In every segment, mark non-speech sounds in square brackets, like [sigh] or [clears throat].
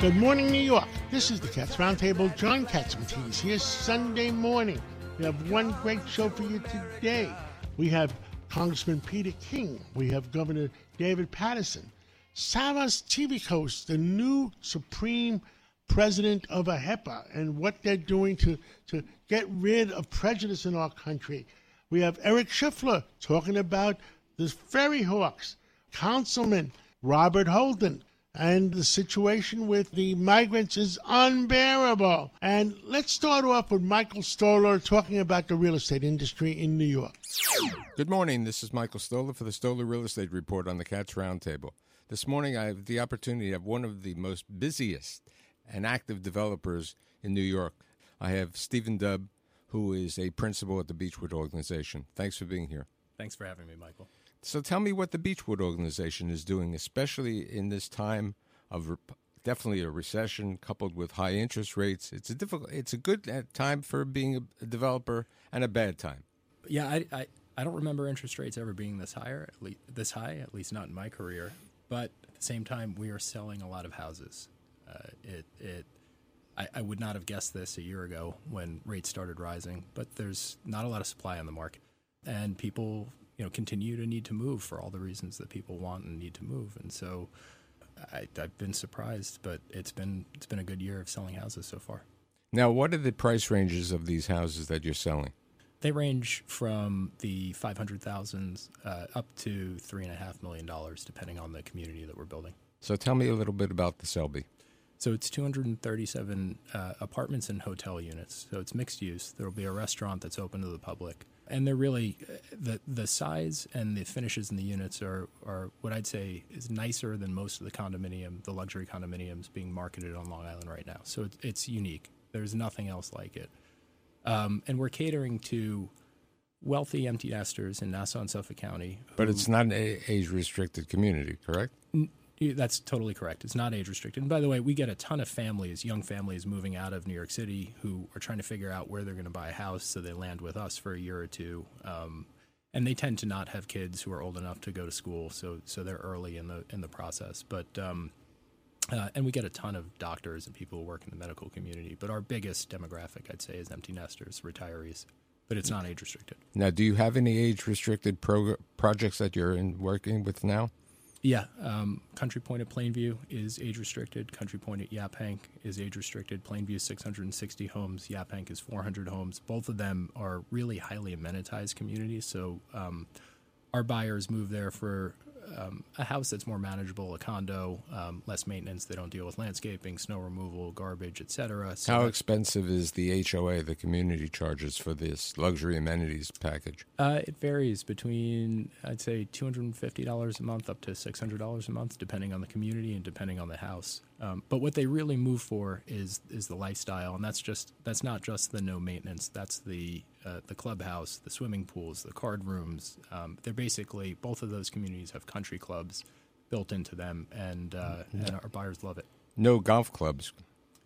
Good morning, New York. This is the Cats Roundtable. John Catsimatidis here Sunday morning. We have one great show for you today. We have Congressman Peter King. We have Governor David Paterson. Savas Tsivicos the new Supreme President of AHEPA and what they're doing to, to get rid of prejudice in our country. We have Eric Schiffler talking about the Ferry Hawks, Councilman Robert Holden, and the situation with the migrants is unbearable. And let's start off with Michael Stoler talking about the real estate industry in New York. Good morning. This is Michael Stoler for the Stoler Real Estate Report on the Cats Roundtable. This morning, I have the opportunity to have one of the most busiest and active developers in New York. I have Stephen Dubb, who is a principal at the Beechwood Organization. Thanks for being here. Thanks for having me, Michael. So tell me what the Beechwood Organization is doing, especially in this time of definitely a recession coupled with high interest rates. It's a difficult. It's a good uh, time for being a, a developer and a bad time. Yeah, I, I, I don't remember interest rates ever being this higher, at least this high, at least not in my career. But at the same time, we are selling a lot of houses. Uh, it it I, I would not have guessed this a year ago when rates started rising, but there's not a lot of supply on the market, and people you know continue to need to move for all the reasons that people want and need to move, and so I, I've been surprised, but it's been it's been a good year of selling houses so far. Now, what are the price ranges of these houses that you're selling? They range from the five hundred thousands uh, up to three and a half million dollars, depending on the community that we're building. So tell me a little bit about the Selby. So it's 237 uh, apartments and hotel units. So it's mixed use. There will be a restaurant that's open to the public, and they're really the the size and the finishes in the units are are what I'd say is nicer than most of the condominium, the luxury condominiums being marketed on Long Island right now. So it's, it's unique. There's nothing else like it, um, and we're catering to wealthy empty nesters in Nassau and Suffolk County. But it's not an age restricted community, correct? That's totally correct. It's not age restricted. And by the way, we get a ton of families, young families moving out of New York City who are trying to figure out where they're going to buy a house, so they land with us for a year or two. Um, and they tend to not have kids who are old enough to go to school, so so they're early in the in the process. But um, uh, and we get a ton of doctors and people who work in the medical community. But our biggest demographic, I'd say, is empty nesters, retirees. But it's not age restricted. Now, do you have any age restricted prog- projects that you're in working with now? Yeah, um, Country Point at Plainview is age restricted. Country Point at Yaphank is age restricted. Plainview is 660 homes. Yaphank is 400 homes. Both of them are really highly amenitized communities. So um, our buyers move there for um, a house that's more manageable, a condo, um, less maintenance. They don't deal with landscaping, snow removal, garbage, etc. So How expensive is the HOA, the community charges for this luxury amenities package? Uh, it varies between I'd say two hundred and fifty dollars a month up to six hundred dollars a month, depending on the community and depending on the house. Um, but what they really move for is is the lifestyle, and that's just that's not just the no maintenance. That's the uh, the clubhouse, the swimming pools, the card rooms. Um, they're basically both of those communities have country clubs built into them, and uh, and our buyers love it. No golf clubs.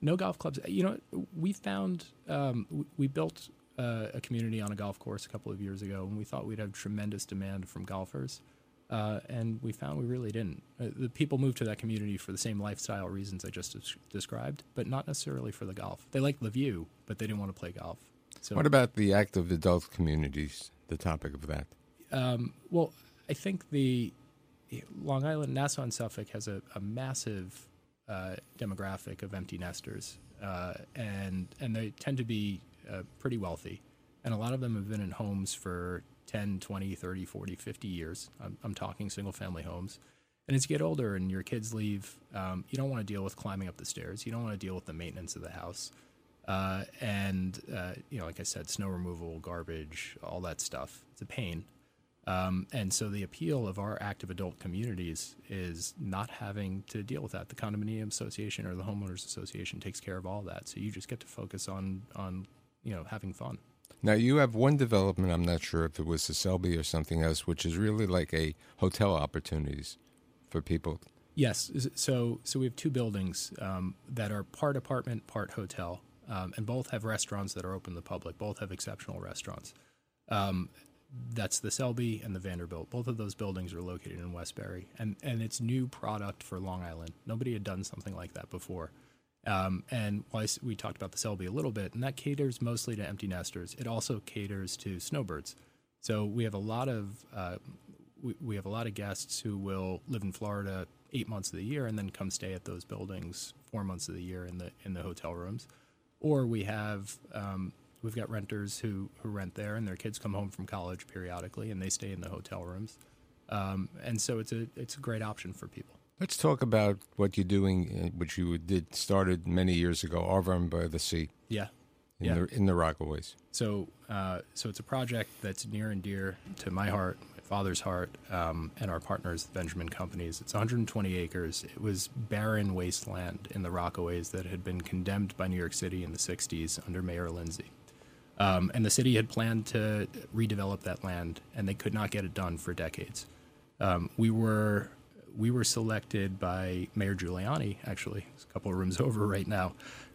No golf clubs. You know, we found um, we built uh, a community on a golf course a couple of years ago, and we thought we'd have tremendous demand from golfers, uh, and we found we really didn't. Uh, the people moved to that community for the same lifestyle reasons I just des- described, but not necessarily for the golf. They liked the view, but they didn't want to play golf. So, What about the active adult communities? The topic of that. um, well, I think the Long Island, Nassau, and Suffolk has a, a massive uh, demographic of empty nesters, uh, and and they tend to be uh, pretty wealthy, and a lot of them have been in homes for 10, 20, 30, 40, 50 years. I'm, I'm talking single family homes. And as you get older and your kids leave, um, you don't want to deal with climbing up the stairs. You don't want to deal with the maintenance of the house. Uh, and, uh, you know, like I said, snow removal, garbage, all that stuff. It's a pain. Um, and so the appeal of our active adult communities is not having to deal with that. The condominium association or the homeowners association takes care of all that. So you just get to focus on on you know having fun. Now you have one development. I'm not sure if it was the Selby or something else, which is really like a hotel opportunities for people. Yes. So so we have two buildings um, that are part apartment, part hotel, um, and both have restaurants that are open to the public. Both have exceptional restaurants. Um, that's the Selby and the Vanderbilt. Both of those buildings are located in Westbury, and and it's new product for Long Island. Nobody had done something like that before. Um, and we talked about the Selby a little bit, and that caters mostly to empty nesters, it also caters to snowbirds. So we have a lot of uh, we, we have a lot of guests who will live in Florida eight months of the year and then come stay at those buildings four months of the year in the in the hotel rooms, or we have um, we've got renters who who rent there and their kids come home from college periodically and they stay in the hotel rooms, um, and so it's a it's a great option for people. Let's talk about what you're doing, uh, which you did started many years ago, Arverne by the Sea. Yeah, in yeah. the in the Rockaways. So, uh, so it's a project that's near and dear to my heart, my father's heart, um, and our partners, the Benjamin Companies. It's 120 acres. It was barren wasteland in the Rockaways that had been condemned by New York City in the 60s under Mayor Lindsay. Um, and the city had planned to redevelop that land, and they could not get it done for decades. Um, we were we were selected by Mayor Giuliani, actually, a couple of rooms [laughs] over right now,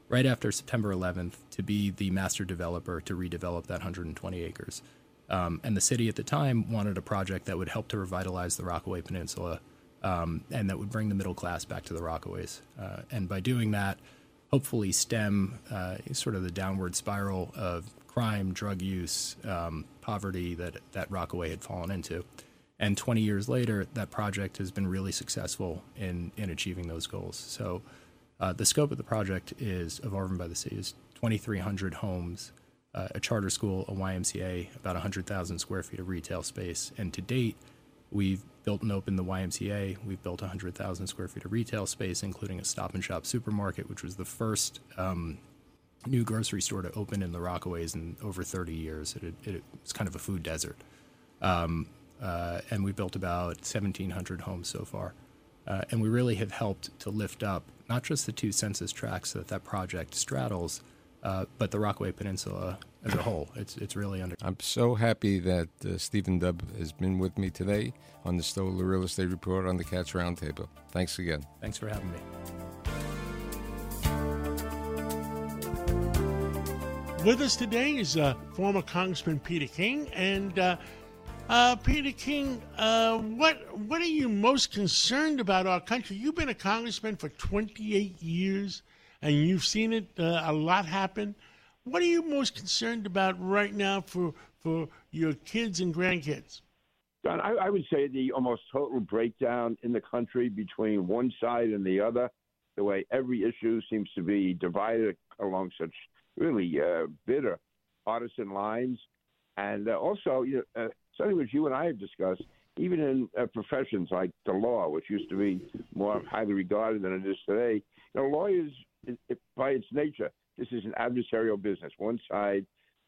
right after September 11th, to be the master developer to redevelop that 120 acres. Um, and the city at the time wanted a project that would help to revitalize the Rockaway Peninsula um, and that would bring the middle class back to the Rockaways. Uh, and by doing that, hopefully stem uh, sort of the downward spiral of crime, drug use, um, poverty that, that Rockaway had fallen into. And 20 years later, that project has been really successful in, in achieving those goals. So uh, the scope of the project is of Arverne by the Sea is 2,300 homes, uh, a charter school, a YMCA, about 100,000 square feet of retail space. And to date, we've built and opened the YMCA. We've built 100,000 square feet of retail space, including a stop and shop supermarket, which was the first um, new grocery store to open in the Rockaways in over 30 years. It, it, it was kind of a food desert. Um, uh, and we built about 1,700 homes so far. Uh, and we really have helped to lift up not just the two census tracts that that project straddles, uh, but the Rockaway Peninsula as a whole. It's it's really under. I'm so happy that uh, Stephen Dubb has been with me today on the Stoler Real Estate Report on the Cats Roundtable. Thanks again. Thanks for having me. With us today is uh, former Congressman Peter King and uh, Peter King, uh, what what are you most concerned about our country? You've been a congressman for 28 years, and you've seen it uh, a lot happen. What are you most concerned about right now for for your kids and grandkids? John, I, I would say the almost total breakdown in the country between one side and the other. The way every issue seems to be divided along such really uh, bitter partisan lines, and uh, also you know, uh, something which you and I have discussed, even in uh, professions like the law, which used to be more highly regarded than it is today. You know, lawyers, it, it, by its nature, this is an adversarial business. One side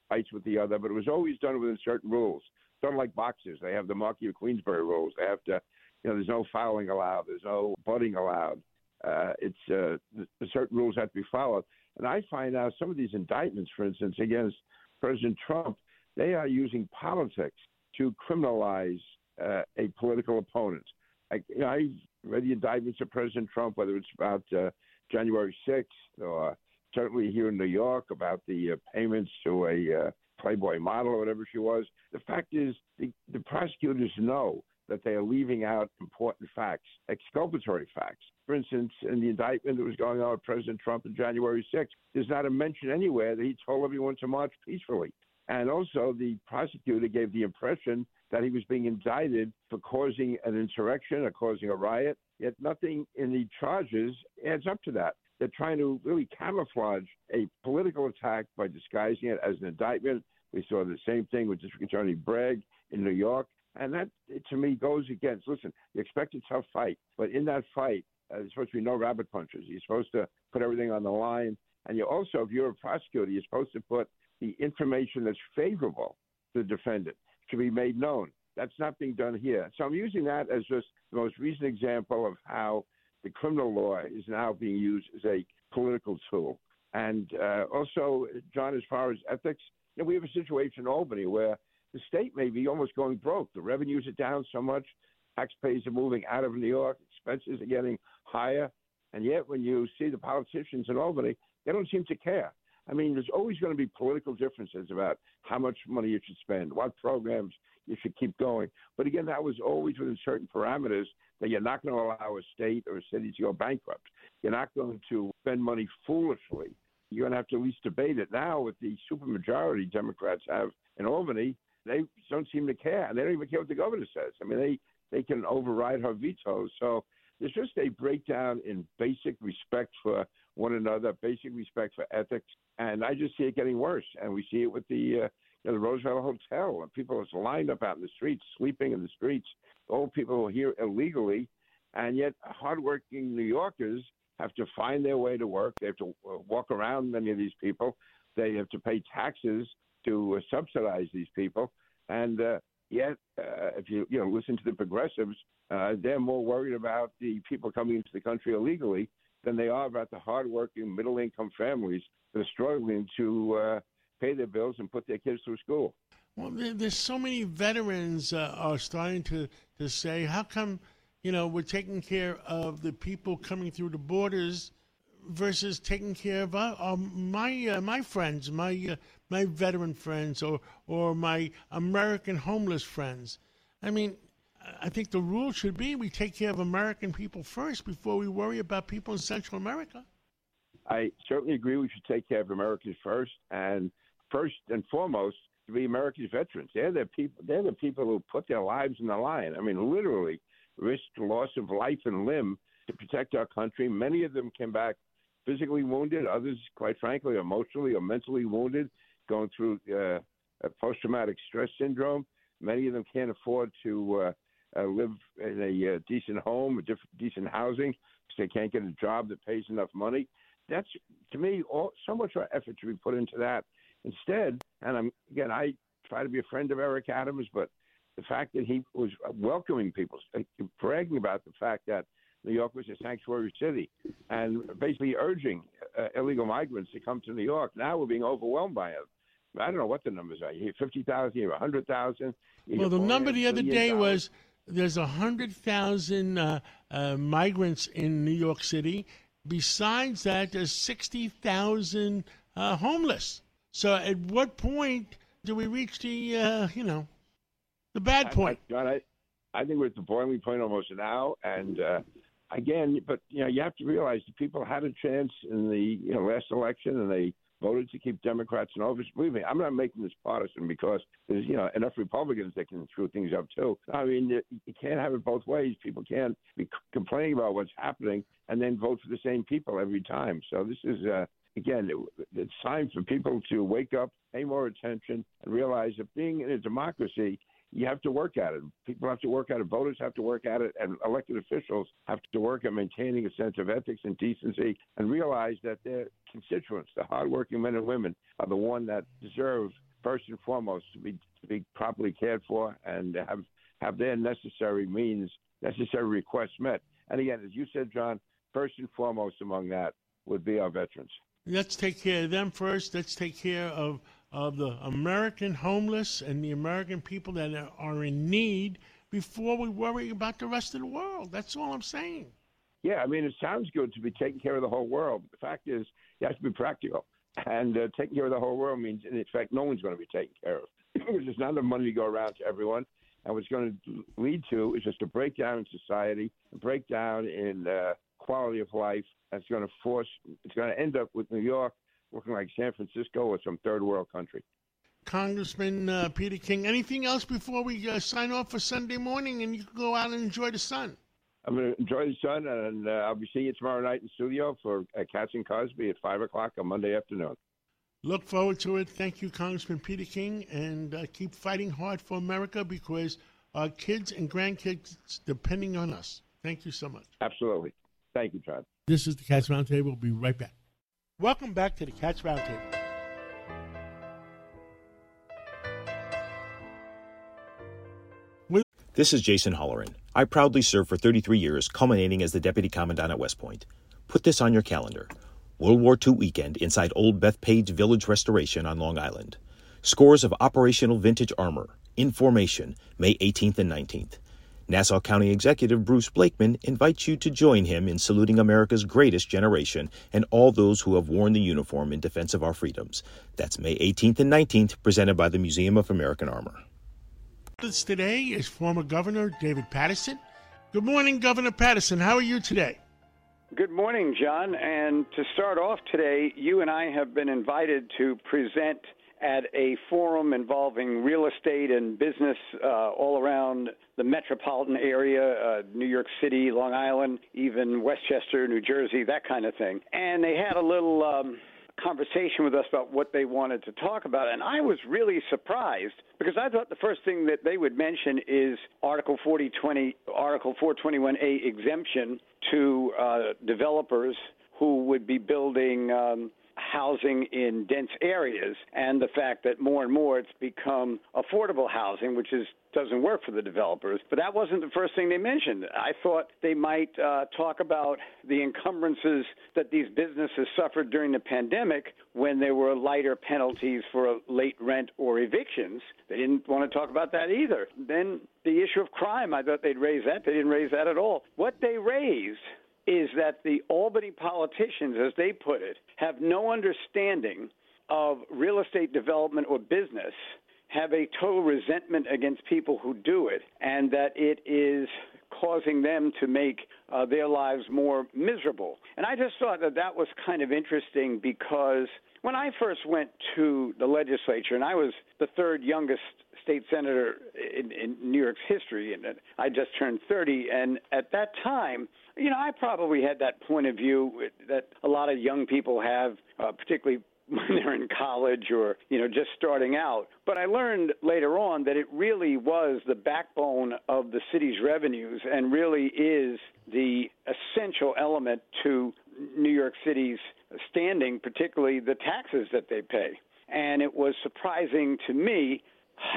fights with the other, but it was always done within certain rules. Done like boxers, they have the Marquis of Queensberry rules. They have to, you know, there's no fouling allowed, there's no butting allowed. Uh, it's uh, the, the certain rules have to be followed. And I find out some of these indictments, for instance, against President Trump, they are using politics to criminalize uh, a political opponent. I, you know, I read the indictments of President Trump, whether it's about uh, January 6th or certainly here in New York about the uh, payments to a uh, Playboy model or whatever she was. The fact is, the, the prosecutors know that they are leaving out important facts, exculpatory facts. For instance, in the indictment that was going on with President Trump on January 6th, there's not a mention anywhere that he told everyone to march peacefully. And also, the prosecutor gave the impression that he was being indicted for causing an insurrection or causing a riot, yet nothing in the charges adds up to that. They're trying to really camouflage a political attack by disguising it as an indictment. We saw the same thing with District Attorney Bragg in New York. And that, to me, goes against listen, you expect a tough fight, but in that fight, uh, there's supposed to be no rabbit punches. You're supposed to put everything on the line. And you also, if you're a prosecutor, you're supposed to put the information that's favorable to the defendant to be made known. That's not being done here. So I'm using that as just the most recent example of how the criminal law is now being used as a political tool. And uh, also, John, as far as ethics, you know, we have a situation in Albany where the state may be almost going broke. The revenues are down so much, taxpayers are moving out of New York, expenses are getting higher, and yet when you see the politicians in Albany, they don't seem to care. I mean, there's always going to be political differences about how much money you should spend, what programs you should keep going. But again, that was always within certain parameters that you're not going to allow a state or a city to go bankrupt. You're not going to spend money foolishly. You're going to have to at least debate it. Now, with the supermajority Democrats have in Albany, they don't seem to care. And they don't even care what the governor says. I mean, they, they can override her veto. So there's just a breakdown in basic respect for one another, basic respect for ethics. And I just see it getting worse. And we see it with the. Uh, you know, the Roosevelt Hotel, and people are lined up out in the streets, sleeping in the streets. Old people here illegally, and yet hardworking New Yorkers have to find their way to work. They have to uh, walk around many of these people. They have to pay taxes to uh, subsidize these people, and uh, yet, uh, if you you know listen to the progressives, uh, they're more worried about the people coming into the country illegally than they are about the hardworking middle-income families that are struggling to uh, pay their bills and put their kids through school. Well, there's so many veterans uh, are starting to, to say, how come, you know, we're taking care of the people coming through the borders versus taking care of uh, my uh, my friends, my uh, my veteran friends, or or my American homeless friends. I mean, I think the rule should be we take care of American people first before we worry about people in Central America. I certainly agree we should take care of Americans first, and first and foremost to be America's veterans. They're the people. They're the people who put their lives in the line. I mean, literally risked loss of life and limb to protect our country. Many of them came back physically wounded. Others, quite frankly, emotionally or mentally wounded, going through uh, post-traumatic stress syndrome. Many of them can't afford to uh, uh, live in a uh, decent home, diff- decent housing, because they can't get a job that pays enough money. That's to me all, so much effort to be put into that Instead, and I'm again, I try to be a friend of Eric Adams, but the fact that he was welcoming people, bragging about the fact that New York was a sanctuary city, and basically urging uh, illegal migrants to come to New York. Now we're being overwhelmed by it. I don't know what the numbers are. You hear 50,000, you hear 100,000. Well, the number the other day was there's 100,000 uh, uh, migrants in New York City. Besides that, there's 60,000 uh, homeless. So at what point do we reach the, uh, you know, the bad point? I, John, I, I think we're at the boiling point almost now. And uh, again, but, you know, you have to realize the people had a chance in the you know, last election and they voted to keep Democrats in office. Believe me, I'm not making this partisan because there's you know enough Republicans that can screw things up too. I mean, you can't have it both ways. People can't be complaining about what's happening and then vote for the same people every time. So this is uh, again, it, it's time for people to wake up, pay more attention, and realize that being in a democracy, you have to work at it. People have to work at it. Voters have to work at it, and elected officials have to work at maintaining a sense of ethics and decency, and realize that their constituents, the hardworking men and women, are the one that deserve first and foremost to be to be properly cared for and have have their necessary means, necessary requests met. And again, as you said, John, first and foremost among that would be our veterans. Let's take care of them first. Let's take care of, of the American homeless and the American people that are in need before we worry about the rest of the world. That's all I'm saying. Yeah, I mean, it sounds good to be taking care of the whole world. But the fact is, you have to be practical. And uh, taking care of the whole world means, in fact, no one's going to be taken care of. [clears throat] There's not enough money to go around to everyone. And what's going to lead to is just a breakdown in society, a breakdown in uh, quality of life. That's going to force. It's going to end up with New York looking like San Francisco or some third world country. Congressman uh, Peter King, anything else before we uh, sign off for Sunday morning and you can go out and enjoy the sun? I'm going to enjoy the sun, and uh, I'll be seeing you tomorrow night in studio for uh, Cats and Cosby at 5 o'clock on Monday afternoon. Look forward to it. Thank you, Congressman Peter King, and uh, keep fighting hard for America because our kids and grandkids depending on us. Thank you so much. Absolutely. Thank you, John. This is the Cats Roundtable. We'll be right back. Welcome back to the Cats Roundtable. This is Jason Holleran. I proudly served for 33 years, culminating as the Deputy Commandant at West Point. Put this on your calendar World War II weekend inside Old Bethpage Village Restoration on Long Island. Scores of operational vintage armor, in formation, May 18th and 19th. Nassau County Executive Bruce Blakeman invites you to join him in saluting America's greatest generation and all those who have worn the uniform in defense of our freedoms. That's May 18th and 19th, presented by the Museum of American Armor. This today is former Governor David Paterson. Good morning, Governor Paterson. How are you today? Good morning, John. And to start off today, you and I have been invited to present at a forum involving real estate and business uh, all around the metropolitan area, uh, New York City, Long Island, even Westchester, New Jersey, that kind of thing. And they had a little. Um, conversation with us about what they wanted to talk about. And I was really surprised because I thought the first thing that they would mention is Article 4020, Article 421A exemption to uh, developers who would be building um, housing in dense areas and the fact that more and more it's become affordable housing, which is doesn't work for the developers. But that wasn't the first thing they mentioned. I thought they might uh, talk about the encumbrances that these businesses suffered during the pandemic when there were lighter penalties for late rent or evictions. They didn't want to talk about that either. Then the issue of crime, I thought they'd raise that. They didn't raise that at all. What they raised is that the Albany politicians, as they put it, have no understanding of real estate development or business, have a total resentment against people who do it, and that it is causing them to make uh, their lives more miserable. And I just thought that that was kind of interesting because when I first went to the legislature, and I was the third youngest state senator in, in New York's history, and I just turned 30. And at that time, you know, I probably had that point of view that a lot of young people have, uh, particularly [laughs] when they're in college or you know just starting out but i learned later on that it really was the backbone of the city's revenues and really is the essential element to new york city's standing particularly the taxes that they pay and it was surprising to me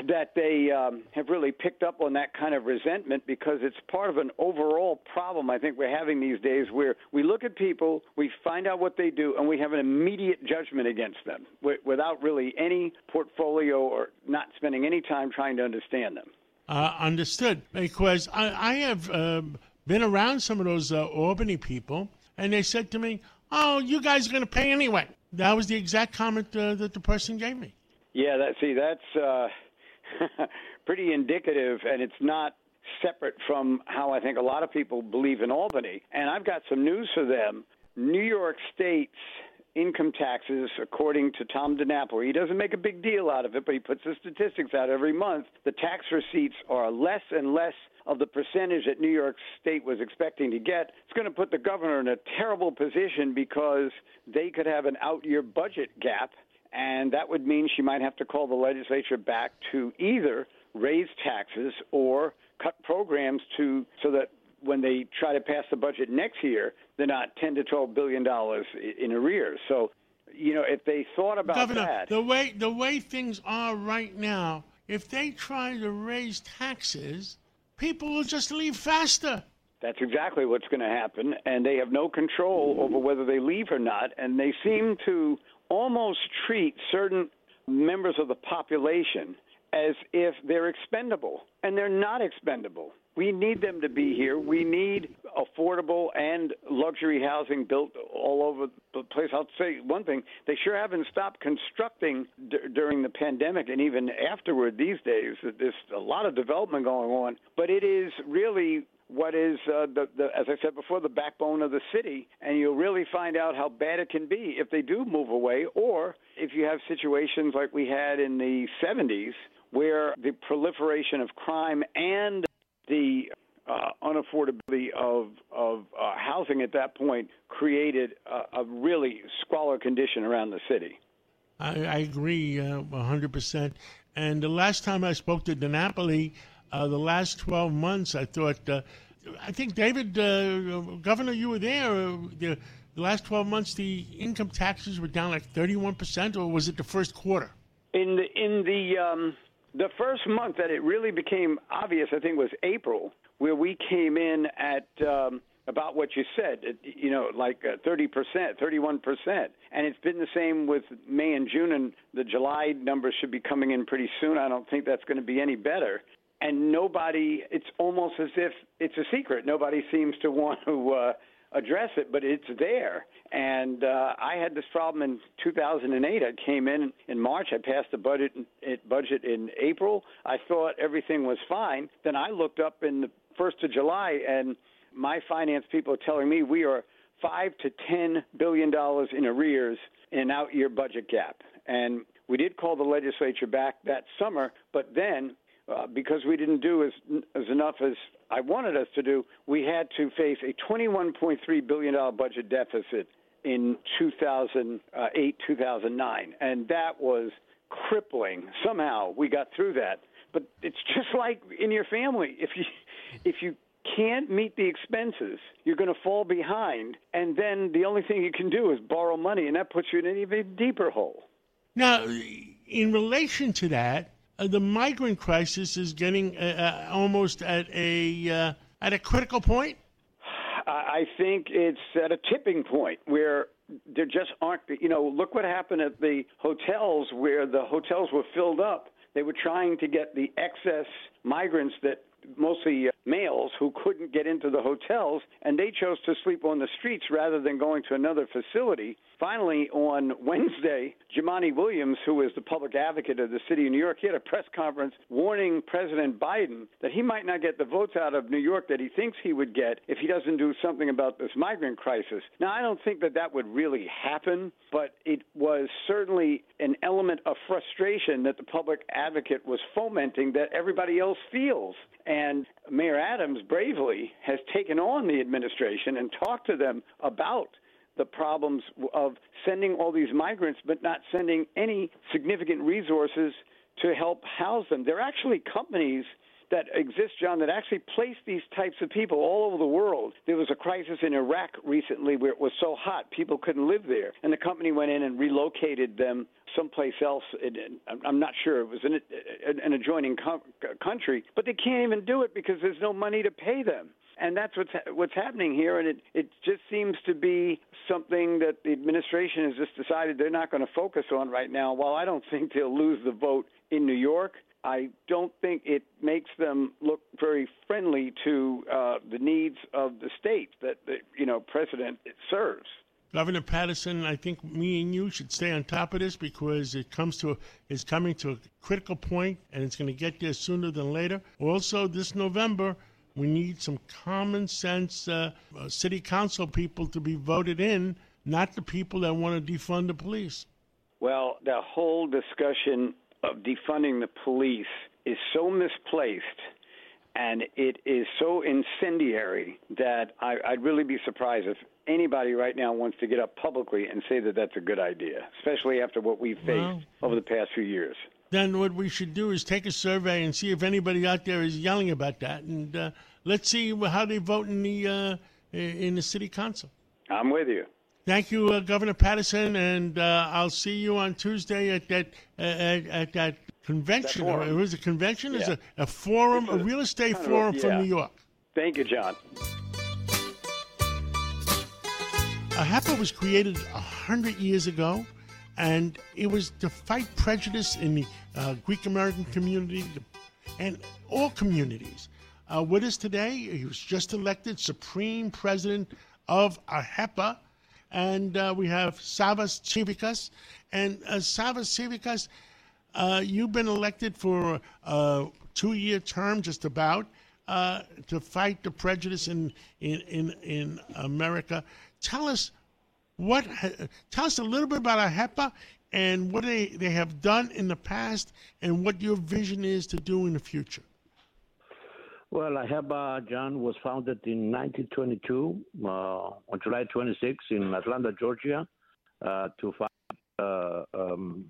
that they um, have really picked up on that kind of resentment because it's part of an overall problem I think we're having these days where we look at people, we find out what they do, and we have an immediate judgment against them without really any portfolio or not spending any time trying to understand them. Uh, understood. Because I, I have uh, been around some of those uh, Albany people, and they said to me, Oh, you guys are going to pay anyway. That was the exact comment uh, that the person gave me. Yeah, that see, that's uh, [laughs] pretty indicative, and it's not separate from how I think a lot of people believe in Albany. And I've got some news for them. New York State's income taxes, according to Tom DiNapoli, he doesn't make a big deal out of it, but he puts the statistics out every month. The tax receipts are less and less of the percentage that New York State was expecting to get. It's going to put the governor in a terrible position because they could have an out year budget gap and that would mean she might have to call the legislature back to either raise taxes or cut programs to so that when they try to pass the budget next year, they're not 10 to 12 billion dollars in arrears. So, you know, if they thought about Governor, that, the way the way things are right now, if they try to raise taxes, people will just leave faster. That's exactly what's going to happen, and they have no control over whether they leave or not. And they seem to almost treat certain members of the population as if they're expendable, and they're not expendable. We need them to be here. We need affordable and luxury housing built all over the place. I'll say one thing: they sure haven't stopped constructing d- during the pandemic, and even afterward. These days, there's a lot of development going on, but it is really what is, uh, the, the, as I said before, the backbone of the city, and you'll really find out how bad it can be if they do move away, or if you have situations like we had in the 70s, where the proliferation of crime and the uh, unaffordability of of uh, housing at that point created a, a really squalor condition around the city. I, I agree uh, 100%. And the last time I spoke to DiNapoli, uh, the last 12 months, I thought, uh, I think, David, uh, Governor, you were there. Uh, the, the, last 12 months, the income taxes were down like 31%, or was it the first quarter? In the, in the um, The first month that it really became obvious, I think, was April, where we came in at um, about what you said, you know, like uh, 30%, 31%. And it's been the same with May and June, and the July numbers should be coming in pretty soon. I don't think that's going to be any better. And nobody, it's almost as if it's a secret. Nobody seems to want to uh, address it, but it's there. And uh, I had this problem in 2008. I came in in March. I passed the budget budget in April. I thought everything was fine. Then I looked up in the first of July, and my finance people are telling me we are five to ten billion dollars in arrears in an out-year budget gap. And we did call the legislature back that summer, but then uh, because we didn't do as as enough as I wanted us to do, we had to face a 21.3 billion dollar budget deficit in 2008 2009, and that was crippling. Somehow we got through that, but it's just like in your family. If you if you can't meet the expenses, you're going to fall behind, and then the only thing you can do is borrow money, and that puts you in an even deeper hole. Now, in relation to that, uh, the migrant crisis is getting uh, uh, almost at a uh, at a critical point. I think it's at a tipping point where there just aren't. You know, look what happened at the hotels where the hotels were filled up. They were trying to get the excess migrants that mostly uh, males who couldn't get into the hotels, and they chose to sleep on the streets rather than going to another facility. Finally, on [laughs] Wednesday, Jumaane Williams, who is the public advocate of the city of New York, he had a press conference warning President Biden that he might not get the votes out of New York that he thinks he would get if he doesn't do something about this migrant crisis. Now, I don't think that that would really happen, but it was certainly an element of frustration that the public advocate was fomenting that everybody else feels. And Mayor Adams bravely has taken on the administration and talked to them about the problems of sending all these migrants but not sending any significant resources to help house them. There are actually companies that exist, John, that actually place these types of people all over the world. There was a crisis in Iraq recently where it was so hot people couldn't live there, and the company went in and relocated them someplace else. I'm not sure it was an, an adjoining country, but they can't even do it because there's no money to pay them and that's what's what's happening here. And it it just seems to be something that the administration has just decided they're not going to focus on right now. While I don't [laughs] think they'll lose the vote in New York, I don't think it makes them look very friendly to uh, the needs of the state that the you know president serves. Governor Paterson, I think me and you should stay on top of this because it comes to it's coming to a critical point, and it's going to get there sooner than later. Also, this November, we need some common sense uh, uh, city council people to be voted in, not the people that want to defund the police. Well, the whole discussion of defunding the police is so misplaced and it is so incendiary that I, would really be surprised if anybody right now wants to get up publicly and say that that's a good idea, especially after what we've faced well, over the past few years. Then what we should do is take a survey and see if anybody out there is yelling about that, and uh, let's see how they vote in the uh, in the city council. I'm with you. Thank you, uh, Governor Paterson, and uh, I'll see you on Tuesday at that uh, at, at, that convention. That it was a convention. Yeah. It's a, a forum, a, a, real estate forum yeah. from New York. Thank you, John. AHEPA was created a hundred years ago, and it was to fight prejudice in the uh, Greek American community and all communities. Uh, with us today, he was just elected Supreme President of AHEPA and uh, we have Savas Tsivicos. And uh, Savas Tsivicos, uh, you've been elected for a two-year term, just about, uh, to fight the prejudice in, in, in, in America. Tell us what. Tell us a little bit about AHEPA and what they, they have done in the past and what your vision is to do in the future. Well, AHEPA, John, was founded in 1922 uh, on July 26 in Atlanta, Georgia, uh, to fight uh, um,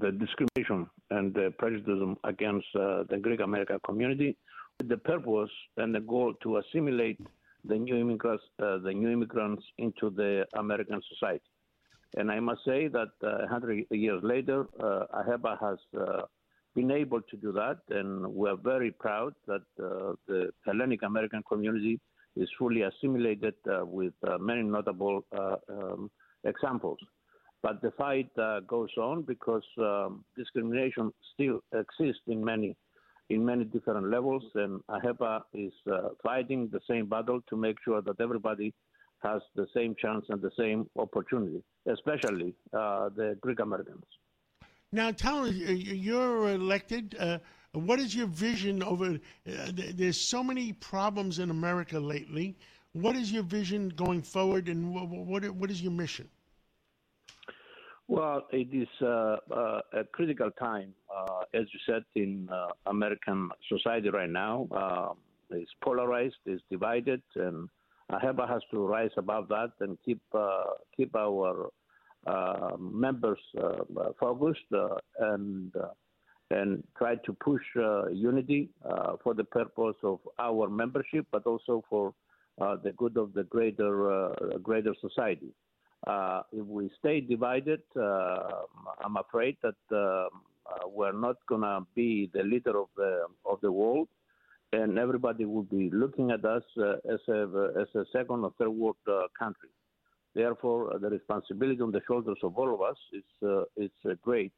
the discrimination and the prejudice against uh, the Greek American community, with the purpose and the goal to assimilate the new immigrants, uh, the new immigrants into the American society. And I must say that 100 uh, years later, AHEPA has been able to do that, and we're very proud that uh, the Hellenic American community is fully assimilated uh, with uh, many notable uh, um, examples. But the fight uh, goes on because um, discrimination still exists in many in many different levels, and AHEPA is uh, fighting the same battle to make sure that everybody has the same chance and the same opportunity, especially the Greek Americans. Now, tell us, you're elected. Uh, what is your vision over? Uh, there's so many problems in America lately. What is your vision going forward, and what, what, what is your mission? Well, it is uh, uh, a critical time, uh, as you said, in uh, American society right now. Uh, it's polarized, it's divided, and AHEPA has to rise above that and keep uh, keep our members focused and and try to push unity for the purpose of our membership, but also for the good of the greater greater society. Uh, if we stay divided, uh, I'm afraid that uh, we're not going to be the leader of the of the world, and everybody will be looking at us uh, as a as a second or third world uh, country. Therefore, the responsibility on the shoulders of all of us is is great,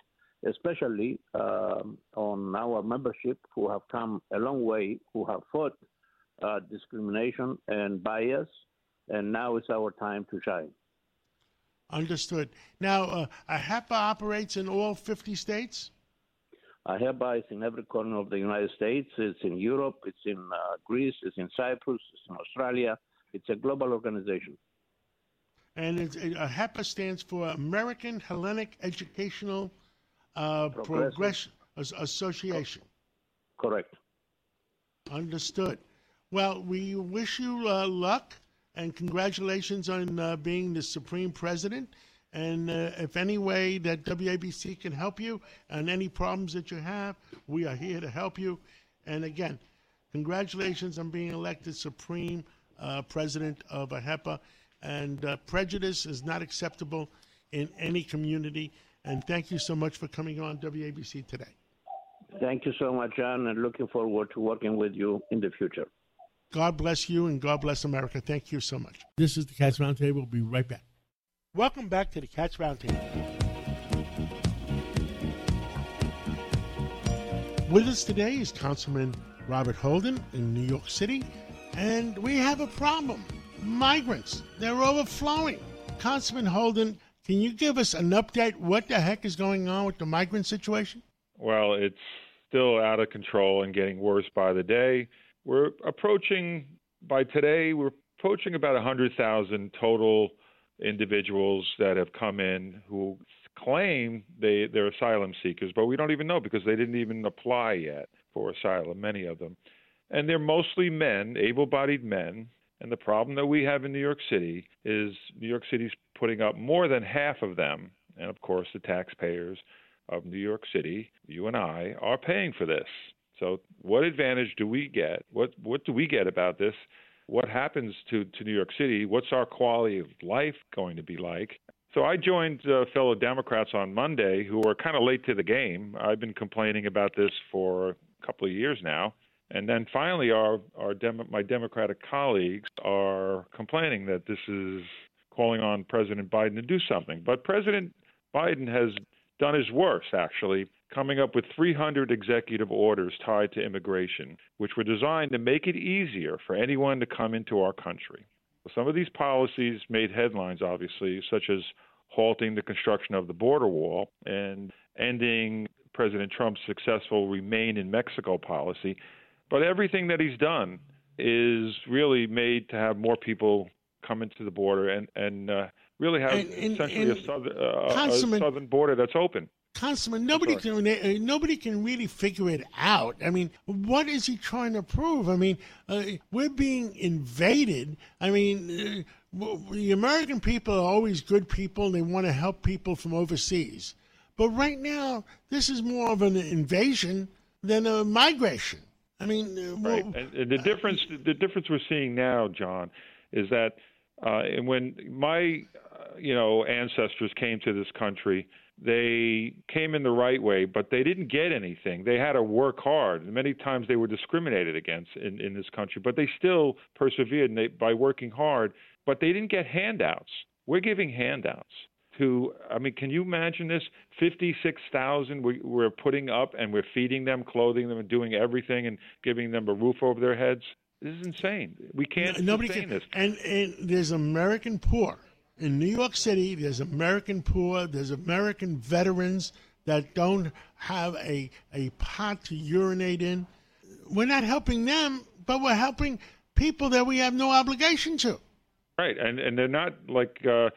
especially um, on our membership who have come a long way, who have fought discrimination and bias, and now it's our time to shine. Understood. Now, uh, AHEPA operates in all 50 states? AHEPA is in every corner of the United States. It's in Europe, it's in uh, Greece, it's in Cyprus, it's in Australia. It's a global organization. And it's, it, AHEPA stands for American Hellenic Educational uh, Progression Association. Correct. Understood. Well, we wish you uh, luck and congratulations on uh, being the Supreme President. And uh, if any way that WABC can help you and any problems that you have, we are here to help you. And again, congratulations on being elected Supreme uh, President of AHEPA. And uh, prejudice is not acceptable in any community. And thank you so much for coming on WABC today. Thank you so much, John, and looking forward to working with you in the future. God bless you and God bless America. Thank you so much. This is the Cats Roundtable. We'll be right back. Welcome back to the Cats Roundtable. With us today is Councilman Robert Holden in New York City, and we have a problem. Migrants, they're overflowing. Councilman Holden, can you give us an update? What the heck is going on with the migrant situation? Well, it's still out of control and getting worse by the day. We're approaching by today. We're approaching about 100,000 total individuals that have come in who claim they they're asylum seekers, but we don't even know because they didn't even apply yet for asylum. Many of them, and they're mostly men, able-bodied men. And the problem that we have in New York City is New York City's putting up more than half of them, and of course the taxpayers of New York City, you and I, are paying for this. So, what advantage do we get? What what do we get about this? What happens to to New York City? What's our quality of life going to be like? So I joined uh, fellow Democrats on Monday who were kind of late to the game. I've been complaining about this for a couple of years now. And then finally, our, our my Democratic colleagues are complaining that this is calling on President Biden to do something. But President Biden has done his worst, actually, coming up with 300 executive orders tied to immigration, which were designed to make it easier for anyone to come into our country. Some of these policies made headlines, obviously, such as halting the construction of the border wall and ending President Trump's successful Remain in Mexico policy. But everything that he's done is really made to have more people come into the border and, and uh, really have and, and, essentially and a, southern, uh, a southern border that's open. Councilman, nobody can uh, nobody can really figure it out. I mean, what is he trying to prove? I mean, uh, we're being invaded. I mean, uh, the American people are always good people. They want to help people from overseas. But right now, this is more of an invasion than a migration. I mean, right. and, and the difference the difference we're seeing now, John, is that Uh, and when my, uh, you know, ancestors came to this country, they came in the right way, but they didn't get anything. They had to work hard. Many times they were discriminated against in, in this country, but they still persevered they, by working hard. But they didn't get handouts. We're giving handouts to. I mean, can you imagine this? Fifty-six thousand we, we're putting up, and we're feeding them, clothing them, and doing everything, and giving them a roof over their heads. This is insane. We can't Nobody sustain can. this. And, and there's American poor in New York City. There's American poor. There's American veterans that don't have a a pot to urinate in. We're not helping them, but we're helping people that we have no obligation to. Right, and and they're not like uh,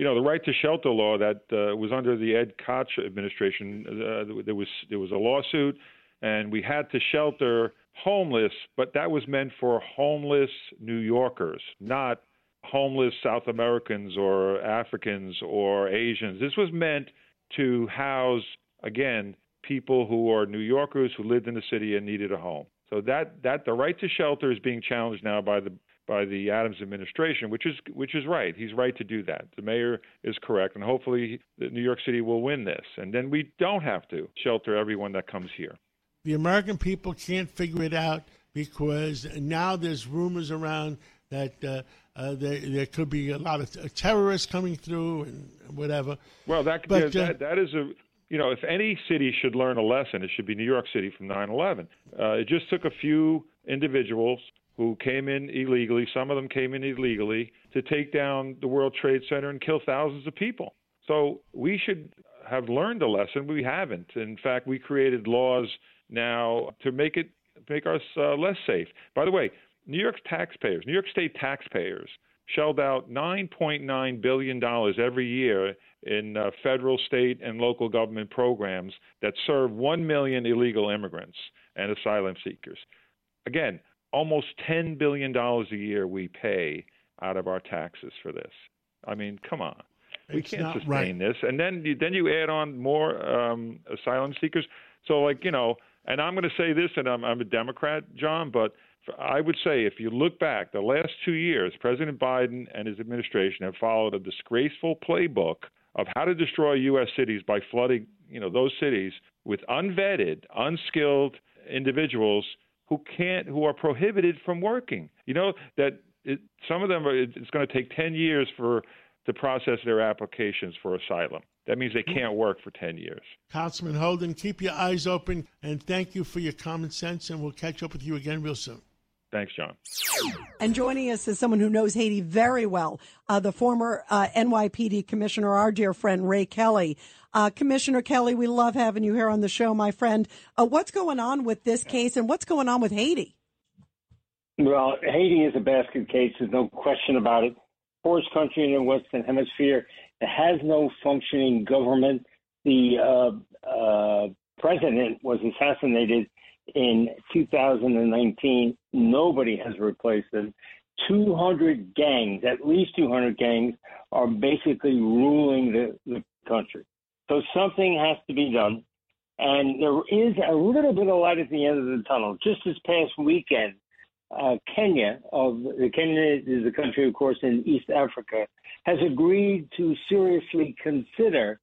you know the right to shelter law that uh, was under the Ed Koch administration. Uh, there was there was a lawsuit, and we had to shelter homeless, but that was meant for homeless New Yorkers, not homeless South Americans or Africans or Asians. This was meant to house again people who are New Yorkers who lived in the city and needed a home. So that that the right to shelter is being challenged now by the by the Adams administration, which is which is right. He's right to do that. The mayor is correct, and hopefully New York City will win this, and then we don't have to shelter everyone that comes here. The American people can't figure it out because now there's rumors around that uh, uh, there, there could be a lot of t- terrorists coming through and whatever. Well, that But, that, uh, that, that is a you know if any city should learn a lesson, it should be New York City from 9/11. Uh, it just took a few individuals who came in illegally. Some of them came in illegally to take down the World Trade Center and kill thousands of people. So we should have learned a lesson. We haven't. In fact, we created laws now to make it make us uh, less safe. By the way, New York taxpayers, New York State taxpayers, shelled out 9.9 billion dollars every year in uh, federal, state, and local government programs that serve 1 million illegal immigrants and asylum seekers. Again, almost 10 billion dollars a year we pay out of our taxes for this. I mean, come on. We It's can't sustain right. this. And then you, then you add on more um, asylum seekers. So like you know, and I'm going to say this, and I'm, I'm a Democrat, John, but I would say if you look back the last two years, President Biden and his administration have followed a disgraceful playbook of how to destroy U.S. cities by flooding, you know, those cities with unvetted, unskilled individuals who can't, who are prohibited from working. You know that it, some of them are, it's going to take 10 years for to process their applications for asylum. That means they can't work for 10 years. Councilman Holden, keep your eyes open and thank you for your common sense, and we'll catch up with you again real soon. Thanks, John. And joining us is someone who knows Haiti very well, uh, the former uh, NYPD commissioner, our dear friend Ray Kelly. Uh, commissioner Kelly, we love having you here on the show, my friend. Uh, what's going on with this case, and what's going on with Haiti? Well, Haiti is a basket case. There's no question about it. Poorest country in the Western Hemisphere. It has no functioning government. The uh, uh, president was assassinated in 2019. Nobody has replaced him. 200 gangs, at least 200 gangs, are basically ruling the, the country. So something has to be done. And there is a little bit of light at the end of the tunnel. Just this past weekend, uh, Kenya, of the Kenya is a country, of course, in East Africa, has agreed to seriously consider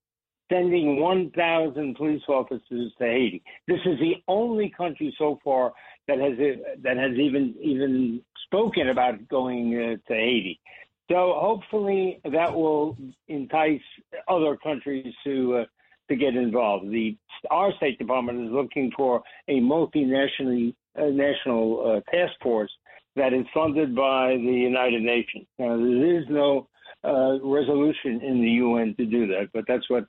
sending 1,000 police officers to Haiti. This is the only country so far that has that has even even spoken about going uh, to Haiti. So hopefully that will entice other countries to uh, to get involved. The our State Department is looking for a multinational uh, national uh, task force that is funded by the United Nations. Now there is no uh, resolution in the UN to do that, but that's what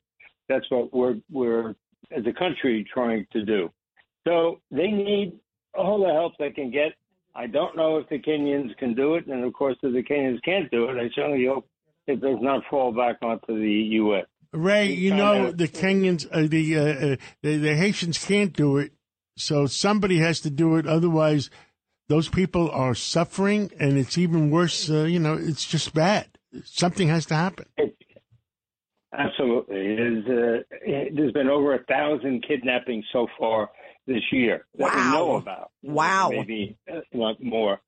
that's what we're we're as a country trying to do. So they need all the help they can get. I don't know if the Kenyans can do it, and of course, if the Kenyans can't do it, I certainly hope it does not fall back onto the U.S. Ray, you know the Kenyans, uh, the, uh, uh, the the Haitians can't do it, so somebody has to do it. Otherwise, those people are suffering, and it's even worse. Uh, you know, it's just bad. Something has to happen. Absolutely, is, uh, there's been over a thousand kidnappings so far this year that we know about. Wow. maybe not more.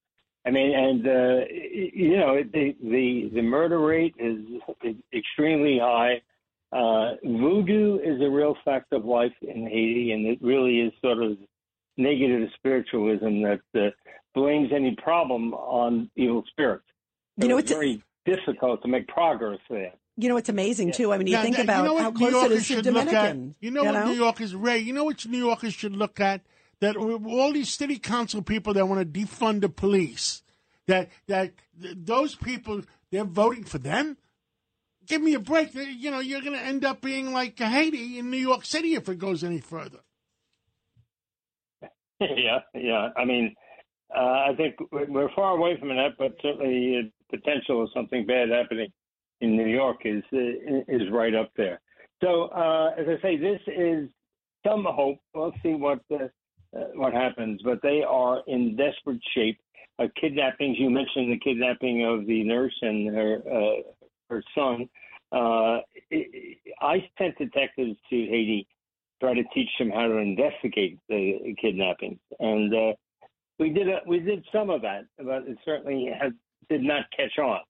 I mean, and uh, you know, the the the murder rate is, extremely high. Uh, voodoo is a real fact of life in Haiti, and it really is sort of negative spiritualism that uh, blames any problem on evil spirits. You know, it's very difficult to make progress there. You know, it's amazing too. I mean, you Now, think that- about you know how close it is to Dominican. look at? Dominicans. You know what New Yorkers, Ray? You know what New Yorkers should look at? That all these city council people that want to defund the police, that that those people they're voting for them. Give me a break. You know, you're going to end up being like Haiti in New York City if it goes any further. [laughs] yeah, yeah. I mean, uh, I think we're we're far away from that, but certainly uh, potential of something bad happening in New York is uh, is right up there. So, uh, as I say, this is some hope. We'll see what uh, uh, what happens, but they are in desperate shape. Uh, kidnappings. You mentioned the kidnapping of the nurse and her uh, her son. Uh, I sent detectives to Haiti try to teach them how to investigate the kidnappings, and we did a, we did some of that, but it certainly did not catch on,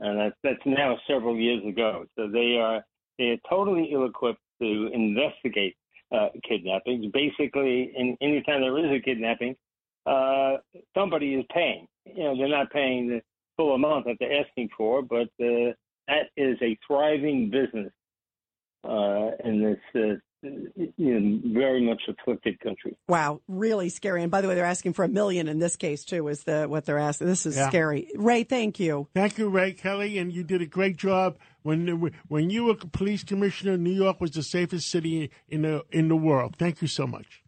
and that's that's now several years ago. So they are they are totally ill-equipped to investigate uh, kidnappings. Basically, in any time there is a kidnapping, uh, somebody is paying. You know, they're not paying the full amount that they're asking for, but uh, that is a thriving business uh, in this you know, very much afflicted country. Wow, really scary. And by the way, they're asking for a million in this case too. Is the what they're asking? This is Yeah. scary. Ray, thank you. Thank you, Ray Kelly, and you did a great job. When when you were police commissioner, New York was the safest city in the in the world. Thank you so much.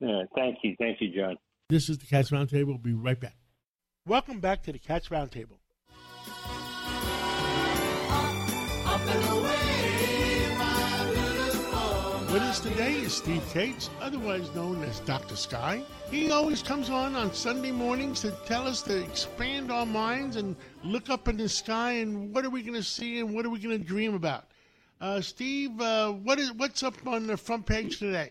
Yeah, thank you, thank you, John. This is the Cats Roundtable. We'll be right back. Welcome back to the Cats Roundtable. With us today is Steve Kates, otherwise known as Dr. Sky. He always comes on on Sunday mornings to tell us to expand our minds and look up in the sky and what are we going to see and what are we going to dream about. Uh, Steve, uh, what is what's up on the front page today?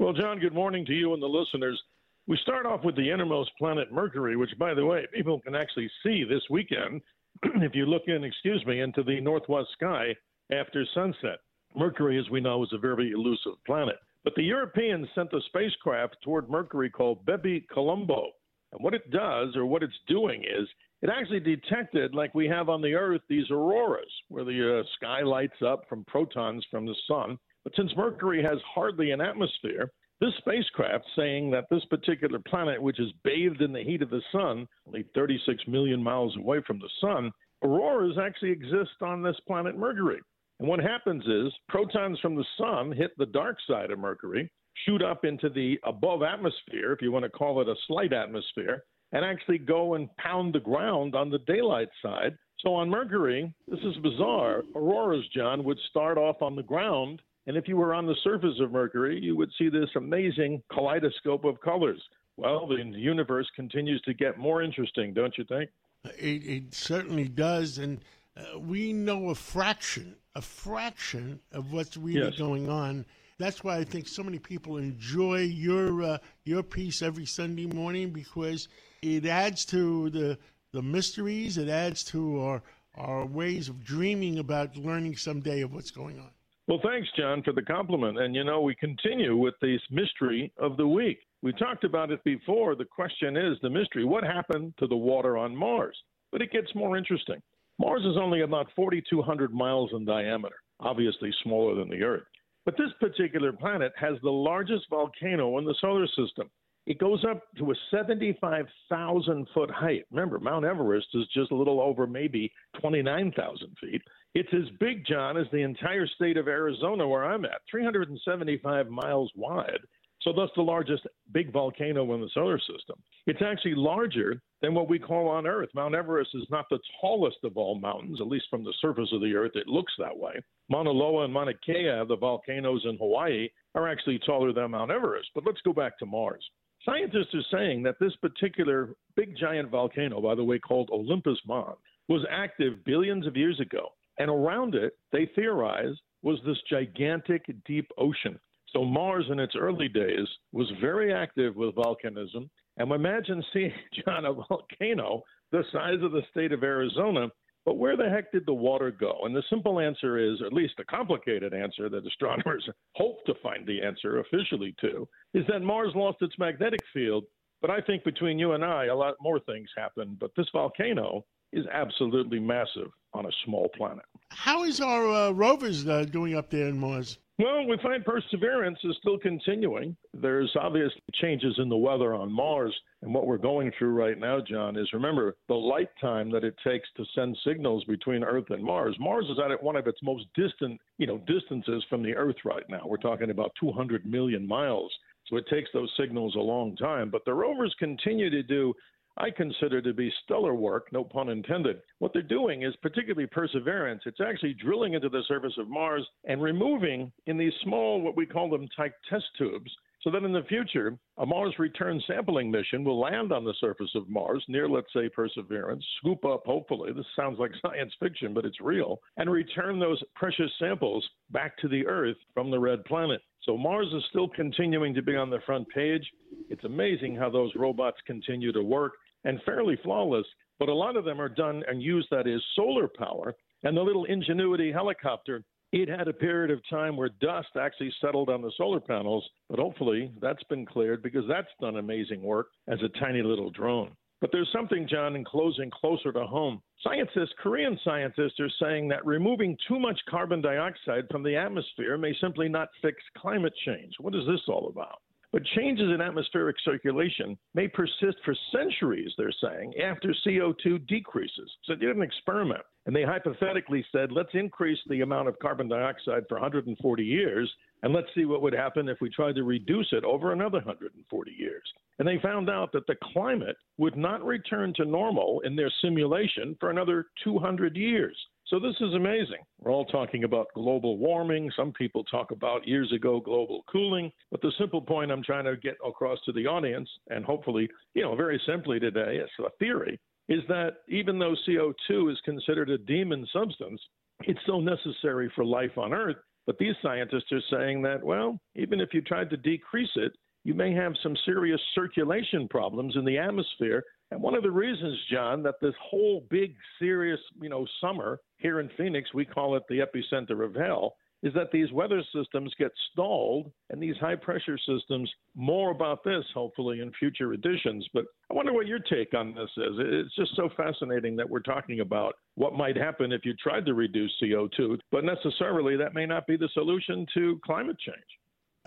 Well, John, good morning to you and the listeners. We start off with the innermost planet, Mercury, which, by the way, people can actually see this weekend [clears throat] if you look in, excuse me, into the northwest sky after sunset. Mercury, as we know, is a very elusive planet. But the Europeans sent a spacecraft toward Mercury called BepiColombo. And what it does, or what it's doing, is it actually detected, like we have on the Earth, these auroras, where the uh, sky lights up from protons from the sun. But since Mercury has hardly an atmosphere, this spacecraft saying that this particular planet, which is bathed in the heat of the sun, only 36 million miles away from the sun, auroras actually exist on this planet Mercury. And what happens is protons from the sun hit the dark side of Mercury, shoot up into the above atmosphere, if you want to call it a slight atmosphere, and actually go and pound the ground on the daylight side. So on Mercury, this is bizarre. Auroras, John, would start off on the ground. And if you were on the surface of Mercury, you would see this amazing kaleidoscope of colors. Well, the universe continues to get more interesting, don't you think? It, it certainly does, and uh, we know a fraction, a fraction of what's really Yes. going on. That's why I think so many people enjoy your uh, your piece every Sunday morning because it adds to the the mysteries. It adds to our our ways of dreaming about learning someday of what's going on. Well, thanks, John, for the compliment. And, you know, we continue with this mystery of the week. We talked about it before. The question is the mystery what happened to the water on Mars? But it gets more interesting. Mars is only about 4,200 miles in diameter, obviously smaller than the Earth. But this particular planet has the largest volcano in the solar system. It goes up to a 75,000 foot height. Remember, Mount Everest is just a little over maybe 29,000 feet. It's as big, John, as the entire state of Arizona, where I'm at, 375 miles wide. So, thus, the largest big volcano in the solar system. It's actually larger than what we call on Earth. Mount Everest is not the tallest of all mountains, at least from the surface of the Earth, it looks that way. Mauna Loa and Mauna Kea, the volcanoes in Hawaii, are actually taller than Mount Everest. But let's go back to Mars. Scientists are saying that this particular big giant volcano, by the way, called Olympus Mons, was active billions of years ago. And around it, they theorize, was this gigantic deep ocean. So Mars in its early days was very active with volcanism. And imagine seeing, [laughs] John, a volcano the size of the state of Arizona. But where the heck did the water go? And the simple answer is, at least a complicated answer that astronomers [laughs] hope to find the answer officially to, is that Mars lost its magnetic field. But I think between you and I, a lot more things happened. But this volcano is absolutely massive on a small planet. How is our uh, rovers uh, doing up there in Mars? Well, we find Perseverance is still continuing. There's obvious changes in the weather on Mars. And what we're going through right now, John, is remember the light time that it takes to send signals between Earth and Mars. Mars is at one of its most distant, you know, distances from the Earth right now. We're talking about 200 million miles. So it takes those signals a long time. But the rovers continue to do I consider to be stellar work, no pun intended. What they're doing is particularly perseverance. It's actually drilling into the surface of Mars and removing in these small, what we call them type test tubes, so that in the future, a Mars return sampling mission will land on the surface of Mars near, let's say, Perseverance, scoop up, hopefully, this sounds like [laughs] science fiction, but it's real, and return those precious samples back to the Earth from the red planet. So Mars is still continuing to be on the front page. It's amazing how those robots continue to work and fairly flawless, but a lot of them are done and used that is solar power. And the little Ingenuity helicopter, it had a period of time where dust actually settled on the solar panels, but hopefully that's been cleared because that's done amazing work as a tiny little drone. But there's something, John, in closing closer to home. Scientists, Korean scientists, are saying that removing too much carbon dioxide from the atmosphere may simply not fix climate change. What is this all about? But changes in atmospheric circulation may persist for centuries, they're saying, after CO2 decreases. So they did an experiment, and they hypothetically said, let's increase the amount of carbon dioxide for 140 years, and let's see what would happen if we tried to reduce it over another 140 years. And they found out that the climate would not return to normal in their simulation for another 200 years. So this is amazing. We're all talking about global warming. Some people talk about years ago global cooling. But the simple point I'm trying to get across to the audience, and hopefully, you know, very simply today, it's a theory, is that even though CO2 is considered a demon substance, it's so necessary for life on Earth. But these scientists are saying that, well, even if you tried to decrease it, you may have some serious circulation problems in the atmosphere and one of the reasons, John, that this whole big, serious, you know, summer here in Phoenix, we call it the epicenter of hell, is that these weather systems get stalled and these high pressure systems. More about this, hopefully, in future editions. But I wonder what your take on this is. It's just so fascinating that we're talking about what might happen if you tried to reduce CO2, but necessarily that may not be the solution to climate change.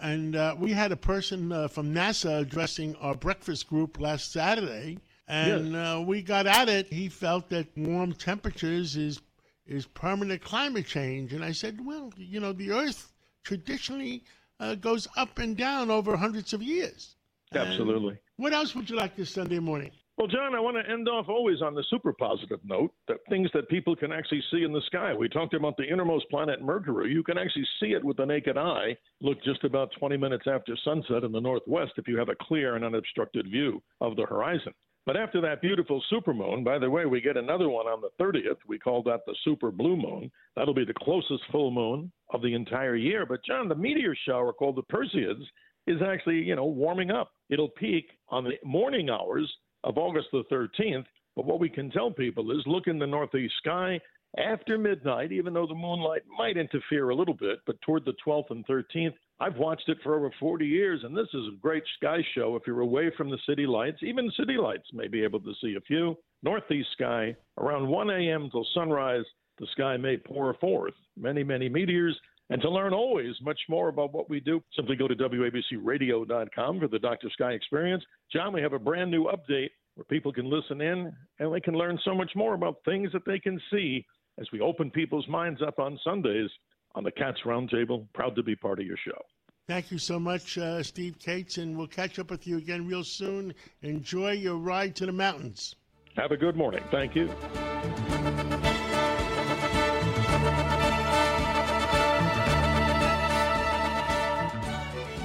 And uh, we had a person uh, from NASA addressing our breakfast group last Saturday and yes. uh, we got at it. He felt that warm temperatures is is permanent climate change, and I said, well, you know, the Earth traditionally uh, goes up and down over hundreds of years. Absolutely. And what else would you like this Sunday morning? Well, John, I want to end off always on the super positive note that things that people can actually see in the sky. We talked about the innermost planet, Mercury. You can actually see it with the naked eye. Look just about 20 minutes after sunset in the northwest if you have a clear and unobstructed view of the horizon. But after that beautiful supermoon, by the way, we get another one on the 30th. We call that the super blue moon. That'll be the closest full moon of the entire year. But John, the meteor shower called the Perseids is actually, you know, warming up. It'll peak on the morning hours of August the 13th. But what we can tell people is look in the northeast sky after midnight, even though the moonlight might interfere a little bit, but toward the 12th and 13th, I've watched it for over 40 years, and this is a great sky show if you're away from the city lights. Even city lights may be able to see a few. Northeast sky, around 1 a.m. till sunrise, the sky may pour forth many, many meteors. And to learn always much more about what we do, simply go to WABCRadio.com for the Dr. Sky experience. John, we have a brand new update where people can listen in and they can learn so much more about things that they can see as we open people's minds up on Sundays on the Cats Roundtable. Proud to be part of your show. Thank you so much, uh, Steve Kates, and we'll catch up with you again real soon. Enjoy your ride to the mountains. Have a good morning. Thank you.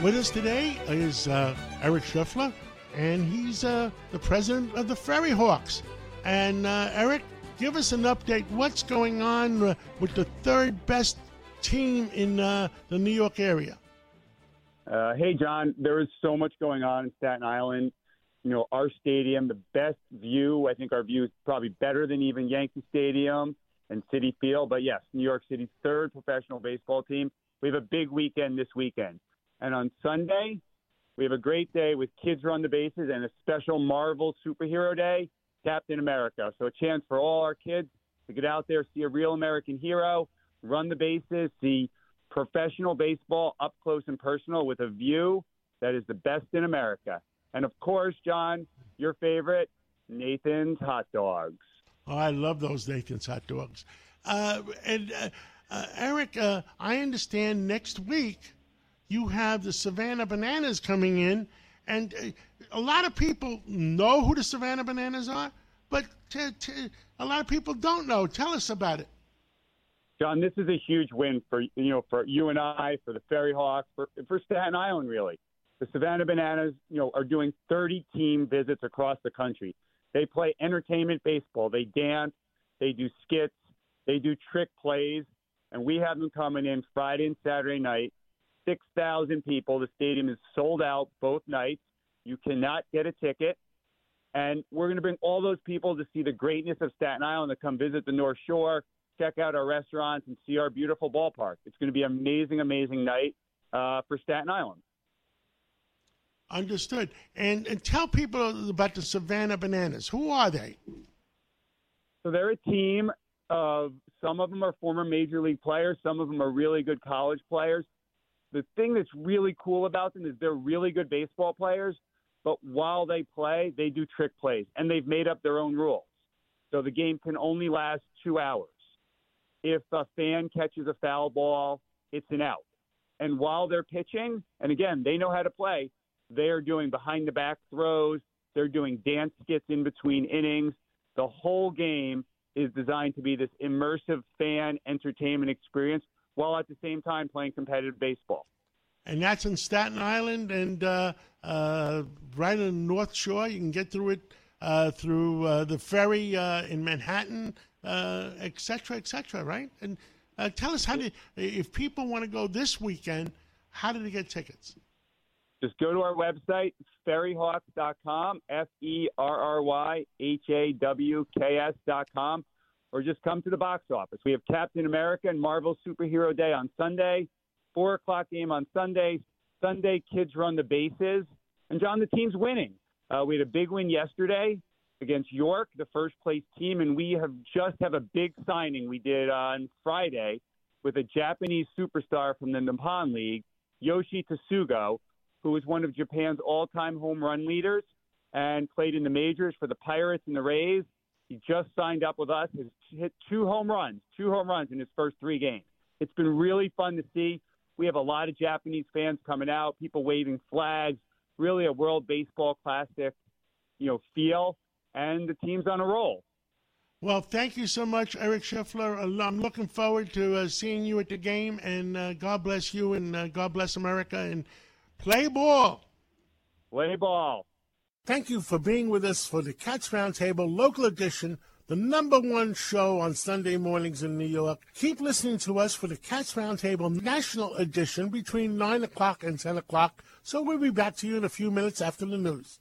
With us today is uh, Eric Scheffler, and he's uh, the president of the FerryHawks. And uh, Eric, give us an update. What's going on uh, with the third best team in uh, the New York area? Uh, hey, John, there is so much going on in Staten Island. you know, our stadium, the best view. I think our view is probably better than even Yankee Stadium and Citi Field. But yes, New York City's third professional baseball team. We have a big weekend this weekend. And on Sunday, we have a great day with Kids Run the Bases and a special Marvel superhero day, Captain America. So a chance for all our kids to get out there, see a real American hero, run the bases, see professional baseball up close and personal with a view that is the best in America. And of course, John, your favorite, Nathan's Hot Dogs. Oh, I love those Nathan's hot dogs. Uh, and uh, uh, Eric, uh, I understand next week you have the Savannah Bananas coming in, and uh, a lot of people know who the Savannah Bananas are, but t- t- a lot of people don't know. Tell us about it. John, this is a huge win for you know for you and I, for the Ferry Hawks, for for Staten Island, really. The Savannah Bananas, you know, are doing 30 team visits across the country. They play entertainment baseball. They dance, they do skits, they do trick plays, and we have them coming in Friday and Saturday night. 6,000 people. The stadium is sold out both nights. You cannot get a ticket. And we're going to bring all those people to see the greatness of Staten Island to come visit the North Shore, check out our restaurants, and see our beautiful ballpark. It's going to be an amazing, amazing night uh, for Staten Island. Understood. And, and tell people about the Savannah Bananas. Who are they? So they're a team of some of them are former major league players, some of them are really good college players. The thing that's really cool about them is they're really good baseball players, but while they play, they do trick plays and they've made up their own rules. So the game can only last two hours. If a fan catches a foul ball, it's an out. And while they're pitching, and again, they know how to play, they are doing behind the back throws, they're doing dance skits in between innings. The whole game is designed to be this immersive fan entertainment experience while at the same time playing competitive baseball. And that's in Staten Island and uh, uh, right on the North Shore. You can get through it uh, through uh, the ferry uh, in Manhattan, et cetera, et cetera, right? And uh, tell us how do if people want to go this weekend, how do they get tickets? Just go to our website, ferryhawks.com, F E R R Y H A W K S.com, or just come to the box office. We have Captain America and Marvel Superhero Day on Sunday, 4 o'clock game on Sunday. Sunday, kids run the bases. And, John, the team's winning. Uh, we had a big win yesterday against York, the first place team, and we have just have a big signing we did on Friday with a Japanese superstar from the Nippon League, Yoshi Tsutsugo, who is one of Japan's all-time home run leaders and played in the majors for the Pirates and the Rays. He just signed up with us. Has hit two home runs, two home runs in his first three games. It's been really fun to see. We have a lot of Japanese fans coming out, people waving flags, really a World Baseball Classic, you know, feel, and the team's on a roll. Well, thank you so much, Eric Scheffler. I'm looking forward to uh, seeing you at the game, and uh, God bless you, and uh, God bless America, and play ball. Play ball. Thank you for being with us for the Cats Roundtable Local Edition, the number one show on Sunday mornings in New York. Keep listening to us for the Cats Roundtable National Edition between 9 o'clock and 10 o'clock. So we'll be back to you in a few minutes after the news.